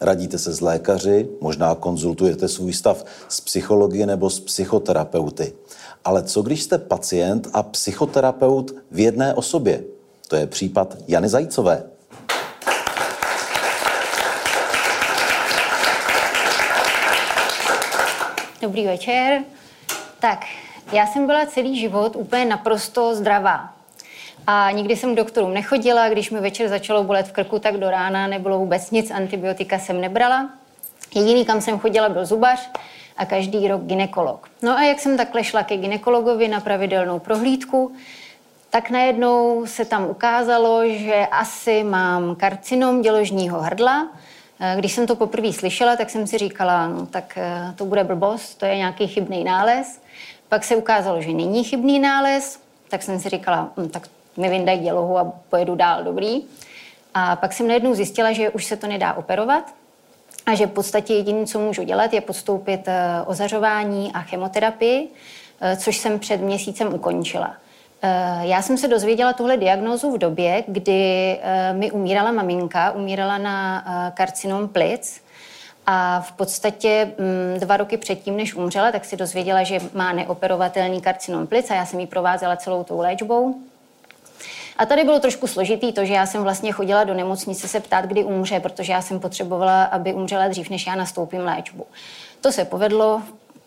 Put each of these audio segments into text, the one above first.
Radíte se s lékaři, možná konzultujete svůj stav s psychologi nebo s psychoterapeuty. Ale co když jste pacient a psychoterapeut v jedné osobě? To je případ Jany Zajícové. Dobrý večer. Tak, já jsem byla celý život úplně naprosto zdravá. A nikdy jsem k doktorům nechodila, když mi večer začalo bolet v krku, tak do rána nebylo vůbec nic, antibiotika jsem nebrala. Jediný, kam jsem chodila, byl zubař a každý rok ginekolog. No a jak jsem takhle šla ke ginekologovi na pravidelnou prohlídku, tak najednou se tam ukázalo, že asi mám karcinom děložního hrdla. Když jsem to poprvé slyšela, tak jsem si říkala, no tak eh, to bude blbost, to je nějaký chybný nález. Pak se ukázalo, že není chybný nález, tak jsem si říkala, hm, tak mi vyndají dělohu a pojedu dál, dobrý. A pak jsem najednou zjistila, že už se to nedá operovat a že v podstatě jediné, co můžu dělat, je podstoupit eh, ozařování a chemoterapii, eh, což jsem před měsícem ukončila. Eh, já jsem se dozvěděla tuhle diagnózu v době, kdy mi umírala maminka, umírala na karcinom plic a v podstatě mm, dva roky předtím, než umřela, tak si dozvěděla, že má neoperovatelný karcinom plic a já jsem ji provázela celou tou léčbou. A tady bylo trošku složitý to, že já jsem vlastně chodila do nemocnice se ptát, kdy umře, protože já jsem potřebovala, aby umřela dřív, než já nastoupím léčbu. To se povedlo,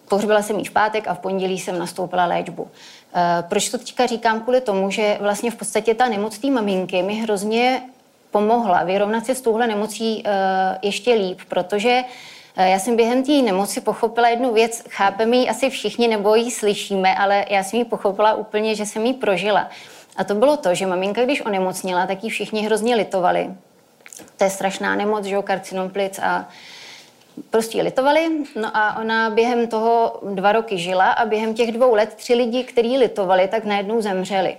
pohřbila jsem ji v pátek a v pondělí jsem nastoupila léčbu. E, proč to teďka říkám? Kvůli tomu, že vlastně v podstatě ta nemoc té maminky mi hrozně pomohla vyrovnat se s touhle nemocí e, ještě líp, protože e, já jsem během té nemoci pochopila jednu věc, chápeme ji asi všichni nebo ji slyšíme, ale já jsem ji pochopila úplně, že jsem ji prožila. A to bylo to, že maminka, když onemocnila, tak ji všichni hrozně litovali. To je strašná nemoc, že jo, karcinom plic a prostě litovali. No a ona během toho dva roky žila a během těch dvou let tři lidi, kteří litovali, tak najednou zemřeli.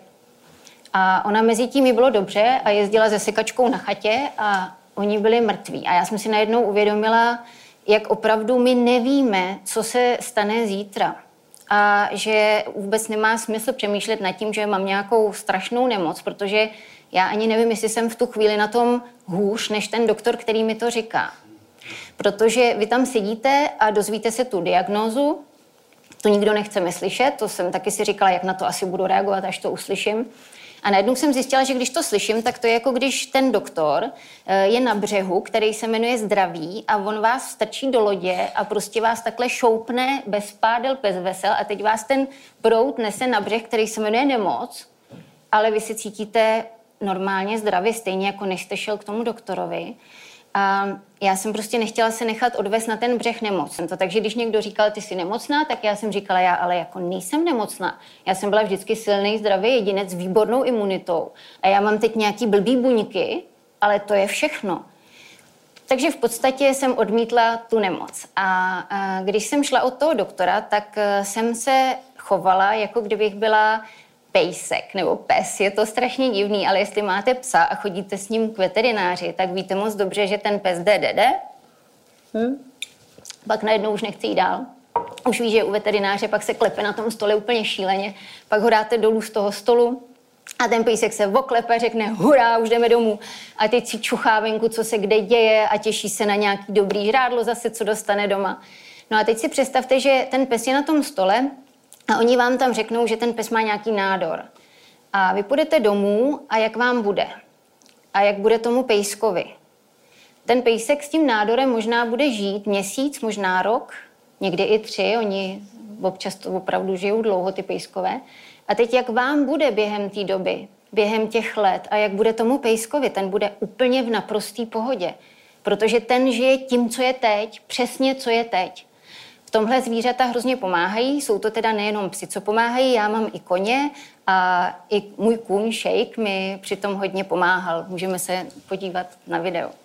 A ona mezi tím mi bylo dobře a jezdila se sekačkou na chatě a oni byli mrtví. A já jsem si najednou uvědomila, jak opravdu my nevíme, co se stane zítra a že vůbec nemá smysl přemýšlet nad tím, že mám nějakou strašnou nemoc, protože já ani nevím, jestli jsem v tu chvíli na tom hůř než ten doktor, který mi to říká. Protože vy tam sedíte a dozvíte se tu diagnózu, to nikdo nechce slyšet, to jsem taky si říkala, jak na to asi budu reagovat, až to uslyším. A najednou jsem zjistila, že když to slyším, tak to je jako když ten doktor eh, je na břehu, který se jmenuje zdraví a on vás strčí do lodě a prostě vás takhle šoupne bez pádel, bez vesel a teď vás ten prout nese na břeh, který se jmenuje nemoc, ale vy si cítíte normálně zdravě, stejně jako než jste šel k tomu doktorovi. A já jsem prostě nechtěla se nechat odvést na ten břeh nemocen. To, takže když někdo říkal, ty jsi nemocná, tak já jsem říkala, já ale jako nejsem nemocná. Já jsem byla vždycky silný, zdravý jedinec s výbornou imunitou. A já mám teď nějaký blbý buňky, ale to je všechno. Takže v podstatě jsem odmítla tu nemoc. A, a když jsem šla od toho doktora, tak e, jsem se chovala, jako kdybych byla pejsek nebo pes. Je to strašně divný, ale jestli máte psa a chodíte s ním k veterináři, tak víte moc dobře, že ten pes jde, jde, jde. Hm? Pak najednou už nechce jít dál. Už ví, že je u veterináře, pak se klepe na tom stole úplně šíleně. Pak ho dáte dolů z toho stolu a ten pejsek se oklepe, řekne hurá, už jdeme domů. A teď si čuchá venku, co se kde děje a těší se na nějaký dobrý žrádlo zase, co dostane doma. No a teď si představte, že ten pes je na tom stole a oni vám tam řeknou, že ten pes má nějaký nádor. A vy půjdete domů a jak vám bude? A jak bude tomu pejskovi? Ten pejsek s tím nádorem možná bude žít měsíc, možná rok, někdy i tři, oni občas to opravdu žijou dlouho, ty pejskové. A teď jak vám bude během té doby, během těch let a jak bude tomu pejskovi, ten bude úplně v naprostý pohodě. Protože ten žije tím, co je teď, přesně co je teď tomhle zvířata hrozně pomáhají. Jsou to teda nejenom psi, co pomáhají, já mám i koně a i můj kůň Shake mi přitom hodně pomáhal. Můžeme se podívat na video.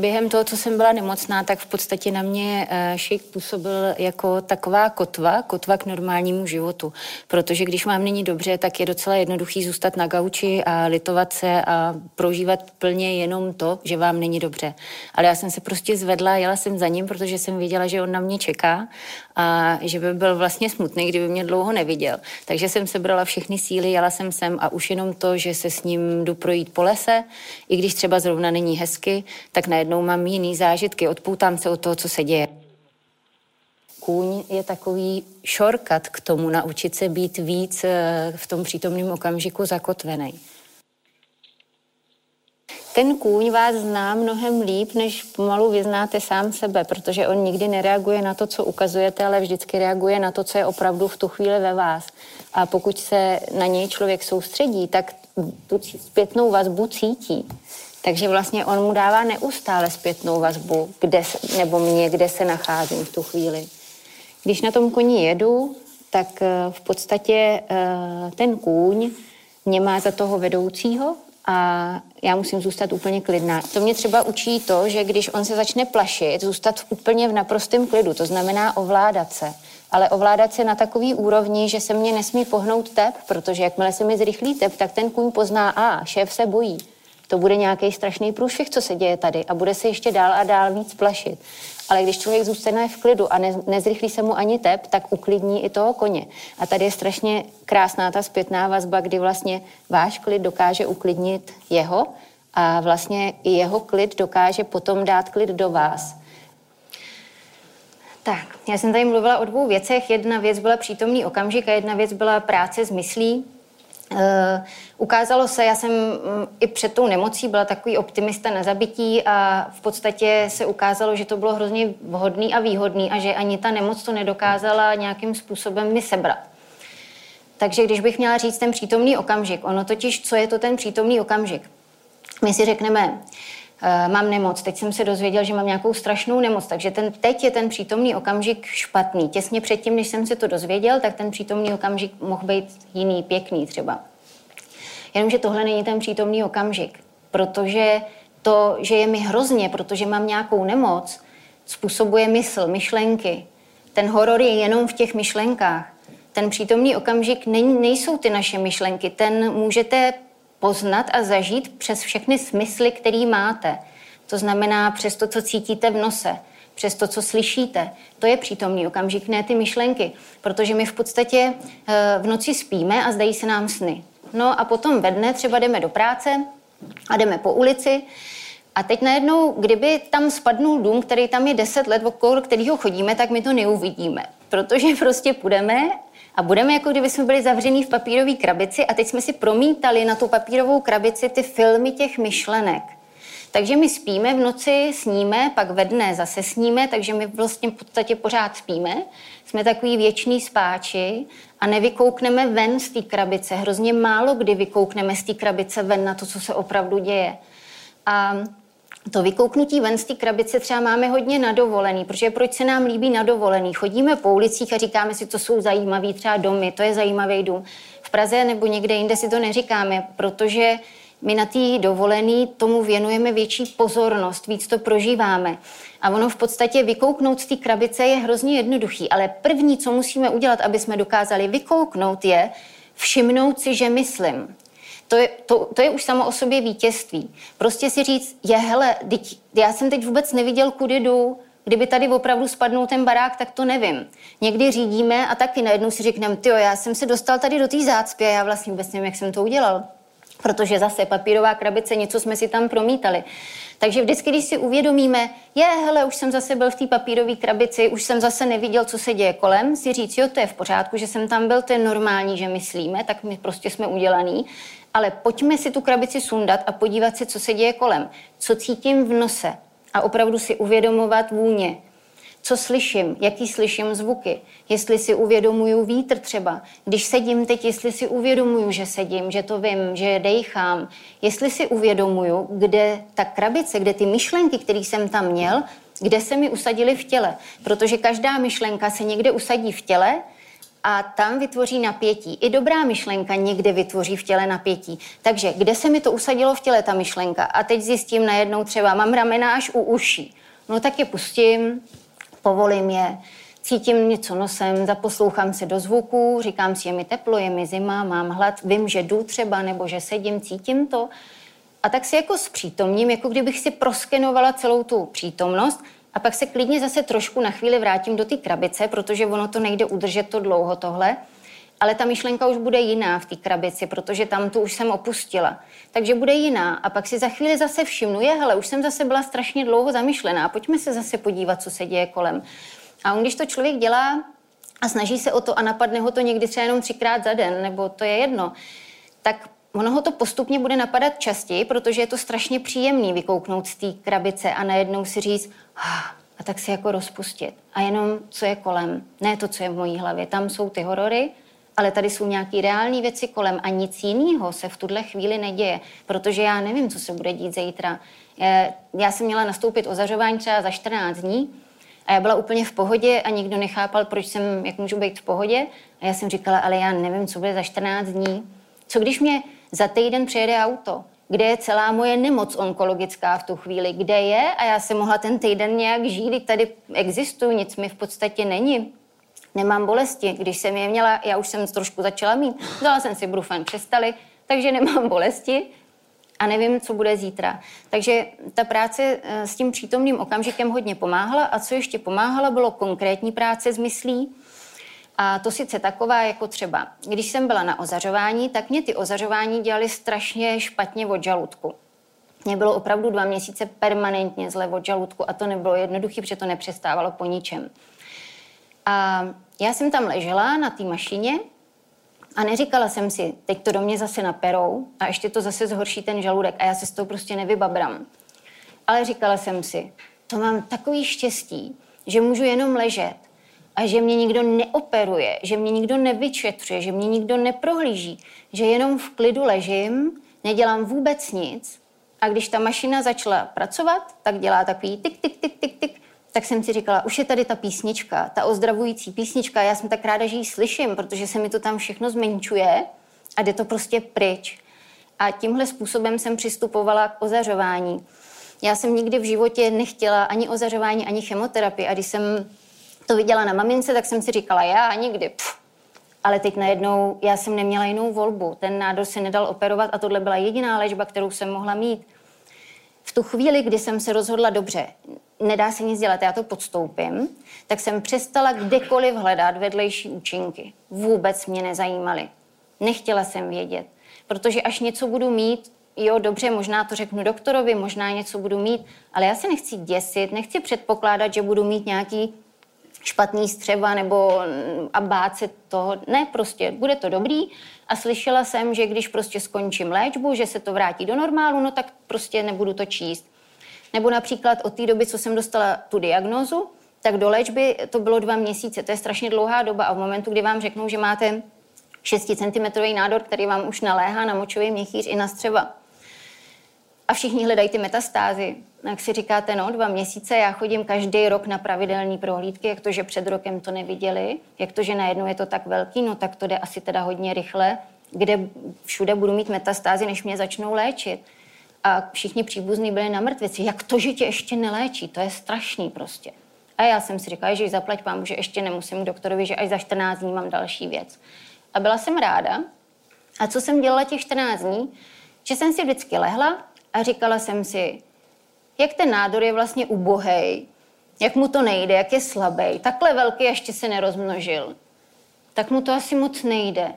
Během toho, co jsem byla nemocná, tak v podstatě na mě uh, shake působil jako taková kotva, kotva k normálnímu životu. Protože když mám není dobře, tak je docela jednoduchý zůstat na gauči a litovat se a prožívat plně jenom to, že vám není dobře. Ale já jsem se prostě zvedla, jela jsem za ním, protože jsem věděla, že on na mě čeká a že by byl vlastně smutný, kdyby mě dlouho neviděl. Takže jsem sebrala všechny síly, jela jsem sem a už jenom to, že se s ním jdu projít po lese, i když třeba zrovna není hezky, tak najednou mám jiný zážitky, odpoutám se od toho, co se děje. Kůň je takový shortcut k tomu naučit se být víc eh, v tom přítomném okamžiku zakotvený. Ten kůň vás zná mnohem líp, než pomalu vyznáte sám sebe, protože on nikdy nereaguje na to, co ukazujete, ale vždycky reaguje na to, co je opravdu v tu chvíli ve vás. A pokud se na něj člověk soustředí, tak tu zpětnou vazbu cítí. Takže vlastně on mu dává neustále zpětnou vazbu, kde, nebo mě, kde se nacházím v tu chvíli. Když na tom koni jedu, tak eh, v podstatě eh, ten kůň mě má za toho vedoucího a já musím zůstat úplně klidná. To mě třeba učí to, že když on se začne plašit, zůstat úplně v naprostém klidu, to znamená ovládat se. Ale ovládat se na takový úrovni, že se mě nesmí pohnout tep, protože jakmile se mi zrychlí tep, tak ten kůň pozná, a šéf se bojí to bude nějaký strašný průšvih, co se děje tady a bude se ještě dál a dál víc plašit. Ale když člověk zůstane v klidu a ne, nezrychlí se mu ani tep, tak uklidní i toho koně. A tady je strašně krásná ta zpětná vazba, kdy vlastně váš klid dokáže uklidnit jeho a vlastně i jeho klid dokáže potom dát klid do vás. Tak, já jsem tady mluvila o dvou věcech. Jedna věc byla přítomný okamžik a jedna věc byla práce s myslí. Uh, ukázalo se, já jsem um, i před tou nemocí byla takový optimista na zabití a v podstatě se ukázalo, že to bylo hrozně vhodný a výhodný a že ani ta nemoc to nedokázala nějakým způsobem mi sebrat. Takže když bych měla říct ten přítomný okamžik, ono totiž, co je to ten přítomný okamžik? My si řekneme, mám nemoc, teď jsem se dozvěděl, že mám nějakou strašnou nemoc, takže ten, teď je ten přítomný okamžik špatný. Těsně předtím, než jsem se to dozvěděl, tak ten přítomný okamžik mohl být jiný, pěkný třeba. Jenomže tohle není ten přítomný okamžik, protože to, že je mi hrozně, protože mám nějakou nemoc, způsobuje mysl, myšlenky. Ten horor je jenom v těch myšlenkách. Ten přítomný okamžik nejsou ty naše myšlenky. Ten můžete poznat a zažít přes všechny smysly, které máte. To znamená přes to, co cítíte v nose, přes to, co slyšíte. To je přítomný okamžik, ne ty myšlenky. Protože my v podstatě eh, v noci spíme a zdají se nám sny. No a potom ve dne třeba jdeme do práce a jdeme po ulici a teď najednou, kdyby tam spadnul dům, který tam je 10 let, okolo kterého chodíme, tak my to neuvidíme. Protože prostě půjdeme a budeme, jako kdyby jsme byli zavření v papírové krabici a teď jsme si promítali na tu papírovou krabici ty filmy těch myšlenek. Takže my spíme v noci, sníme, pak ve dne zase sníme, takže my vlastně v podstatě pořád spíme. Jsme takový věčný spáči a nevykoukneme ven z té krabice. Hrozně málo kdy vykoukneme z té krabice ven na to, co se opravdu děje. A to vykouknutí ven z té krabice třeba máme hodně nadovolený, protože proč se nám líbí nadovolený? Chodíme po ulicích a říkáme si, to jsou zajímavý třeba domy, to je zajímavý dům. V Praze nebo někde jinde si to neříkáme, protože my na té dovolený tomu věnujeme větší pozornost, víc to prožíváme. A ono v podstatě vykouknout z té krabice je hrozně jednoduchý, ale první, co musíme udělat, aby jsme dokázali vykouknout, je všimnout si, že myslím. To je, to, to je už samo o sobě vítězství. Prostě si říct, je hele, teď, já jsem teď vůbec neviděl, kudy jdu, kdyby tady opravdu spadnul ten barák, tak to nevím. Někdy řídíme a taky najednou si řekneme, ty já jsem se dostal tady do té zácpy a já vlastně vůbec nevím, jak jsem to udělal protože zase papírová krabice, něco jsme si tam promítali. Takže vždycky, když si uvědomíme, je, hele, už jsem zase byl v té papírové krabici, už jsem zase neviděl, co se děje kolem, si říct, jo, to je v pořádku, že jsem tam byl, to je normální, že myslíme, tak my prostě jsme udělaný, ale pojďme si tu krabici sundat a podívat se, co se děje kolem, co cítím v nose? A opravdu si uvědomovat vůně, co slyším, jaký slyším zvuky, jestli si uvědomuju vítr třeba. Když sedím teď, jestli si uvědomuju, že sedím, že to vím, že dejchám, jestli si uvědomuju, kde ta krabice, kde ty myšlenky, které jsem tam měl, kde se mi usadily v těle. Protože každá myšlenka se někde usadí v těle a tam vytvoří napětí. I dobrá myšlenka někde vytvoří v těle napětí. Takže kde se mi to usadilo v těle, ta myšlenka? A teď zjistím najednou třeba, mám ramena až u uší. No tak je pustím, povolím je, cítím něco nosem, zaposlouchám se do zvuku, říkám si, je mi teplo, je mi zima, mám hlad, vím, že jdu třeba, nebo že sedím, cítím to. A tak si jako zpřítomním, jako kdybych si proskenovala celou tu přítomnost a pak se klidně zase trošku na chvíli vrátím do té krabice, protože ono to nejde udržet to dlouho tohle. Ale ta myšlenka už bude jiná v té krabici, protože tam tu už jsem opustila. Takže bude jiná. A pak si za chvíli zase všimnu, je, hele, už jsem zase byla strašně dlouho zamyšlená, pojďme se zase podívat, co se děje kolem. A on, když to člověk dělá a snaží se o to a napadne ho to někdy třeba jenom třikrát za den, nebo to je jedno, tak ono ho to postupně bude napadat častěji, protože je to strašně příjemný vykouknout z té krabice a najednou si říct, ah, a tak si jako rozpustit. A jenom, co je kolem, ne to, co je v mojí hlavě. Tam jsou ty horory, ale tady jsou nějaké reální věci kolem a nic jiného se v tuhle chvíli neděje, protože já nevím, co se bude dít zítra. Eh, já jsem měla nastoupit ozařování třeba za 14 dní a já byla úplně v pohodě a nikdo nechápal, proč jsem, jak můžu být v pohodě. A já jsem říkala, ale já nevím, co bude za 14 dní. Co když mě za týden přijede auto? Kde je celá moje nemoc onkologická v tu chvíli? Kde je? A já jsem mohla ten týden nějak žít, tady existuju, nic mi v podstatě není. Nemám bolesti. Když jsem je měla, já už jsem trošku začala mít, dala jsem si brufen, přestali, takže nemám bolesti a nevím, co bude zítra. Takže ta práce eh, s tím přítomným okamžikem hodně pomáhala a co ještě pomáhala, bylo konkrétní práce s myslí. A to sice taková, jako třeba, když jsem byla na ozařování, tak mě ty ozařování dělaly strašně špatně od žaludku. Mě bylo opravdu dva měsíce permanentně zle od žaludku a to nebylo jednoduché, protože to nepřestávalo po ničem. A já jsem tam ležela na té mašině a neříkala jsem si, teď to do mě zase naperou a ještě to zase zhorší ten žaludek a já se s tou prostě nevybabram. Ale říkala jsem si, to mám takový štěstí, že můžu jenom ležet a že mě nikdo neoperuje, že mě nikdo nevyčetřuje, že mě nikdo neprohlíží, že jenom v klidu ležím, nedělám vůbec nic a když ta mašina začala pracovat, tak dělá takový tik, tik, tik, tik, tik tak jsem si říkala, už je tady ta písnička, ta ozdravující písnička, já jsem tak ráda, že ji slyším, protože se mi to tam všechno zmenšuje a jde to prostě pryč. A tímhle způsobem jsem přistupovala k ozařování. Já jsem nikdy v životě nechtěla ani ozařování, ani chemoterapii. A když jsem to viděla na mamince, tak jsem si říkala, já nikdy. Pff. Ale teď najednou já jsem neměla jinou volbu. Ten nádor se nedal operovat a tohle byla jediná léčba, kterou jsem mohla mít. V tu chvíli, kdy jsem se rozhodla dobře, nedá se nic dělat, já to podstoupím, tak jsem přestala kdekoliv hledat vedlejší účinky. Vůbec mě nezajímaly. Nechtěla jsem vědět, protože až něco budu mít, jo, dobře, možná to řeknu doktorovi, možná něco budu mít, ale já se nechci děsit, nechci předpokládat, že budu mít nějaký špatný střeva nebo a bát se toho. Ne, prostě bude to dobrý. A slyšela jsem, že když prostě skončím léčbu, že se to vrátí do normálu, no tak prostě nebudu to číst. Nebo například od té doby, co jsem dostala tu diagnózu, tak do léčby to bylo dva měsíce. To je strašně dlouhá doba a v momentu, kdy vám řeknou, že máte 6 cm nádor, který vám už naléhá na močový měchýř i na střeva. A všichni hledají ty metastázy. Jak si říkáte, no, dva měsíce, já chodím každý rok na pravidelné prohlídky, jak to, že před rokem to neviděli, jak to, že najednou je to tak velký, no tak to jde asi teda hodně rychle, kde všude budu mít metastázy, než mě začnou léčit a všichni příbuzní byli na mrtvici. Jak to, že tě ještě neléčí? To je strašný prostě. A já jsem si říkala, že zaplať pán, že ještě nemusím k doktorovi, že až za 14 dní mám další věc. A byla jsem ráda. A co jsem dělala těch 14 dní? Že jsem si vždycky lehla a říkala jsem si, jak ten nádor je vlastně ubohej, jak mu to nejde, jak je slabý. Takhle velký ještě se nerozmnožil. Tak mu to asi moc nejde.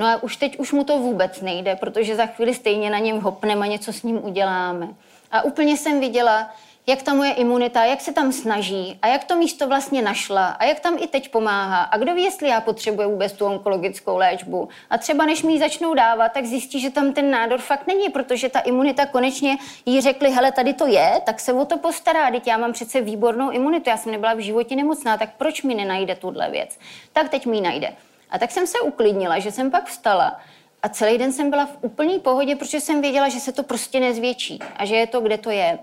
No a už teď už mu to vůbec nejde, protože za chvíli stejně na něm hopneme a něco s ním uděláme. A úplně jsem viděla, jak ta moje imunita, jak se tam snaží a jak to místo vlastně našla a jak tam i teď pomáhá. A kdo ví, jestli já potřebuji vůbec tu onkologickou léčbu. A třeba než mi ji začnou dávat, tak zjistí, že tam ten nádor fakt není, protože ta imunita konečně jí řekli, hele, tady to je, tak se o to postará. Teď já mám přece výbornou imunitu, já jsem nebyla v životě nemocná, tak proč mi nenajde tuhle věc? Tak teď mi ji najde. A tak jsem se uklidnila, že jsem pak vstala a celý den jsem byla v úplné pohodě, protože jsem věděla, že se to prostě nezvětší a že je to, kde to je.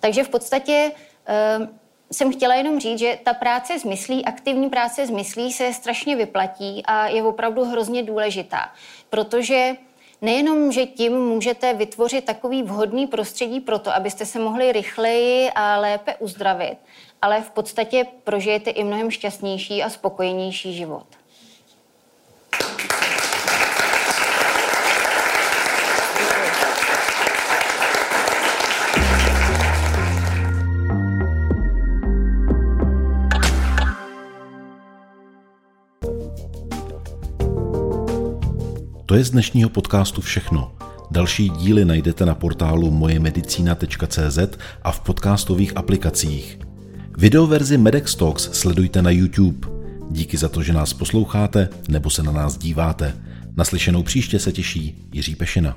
Takže v podstatě ehm, jsem chtěla jenom říct, že ta práce s myslí, aktivní práce s myslí se strašně vyplatí a je opravdu hrozně důležitá, protože nejenom, že tím můžete vytvořit takový vhodný prostředí pro to, abyste se mohli rychleji a lépe uzdravit, ale v podstatě prožijete i mnohem šťastnější a spokojenější život. To je z dnešního podcastu všechno. Další díly najdete na portálu mojemedicina.cz a v podcastových aplikacích. Videoverzi Medex Talks sledujte na YouTube. Díky za to, že nás posloucháte nebo se na nás díváte. Naslyšenou příště se těší Jiří Pešina.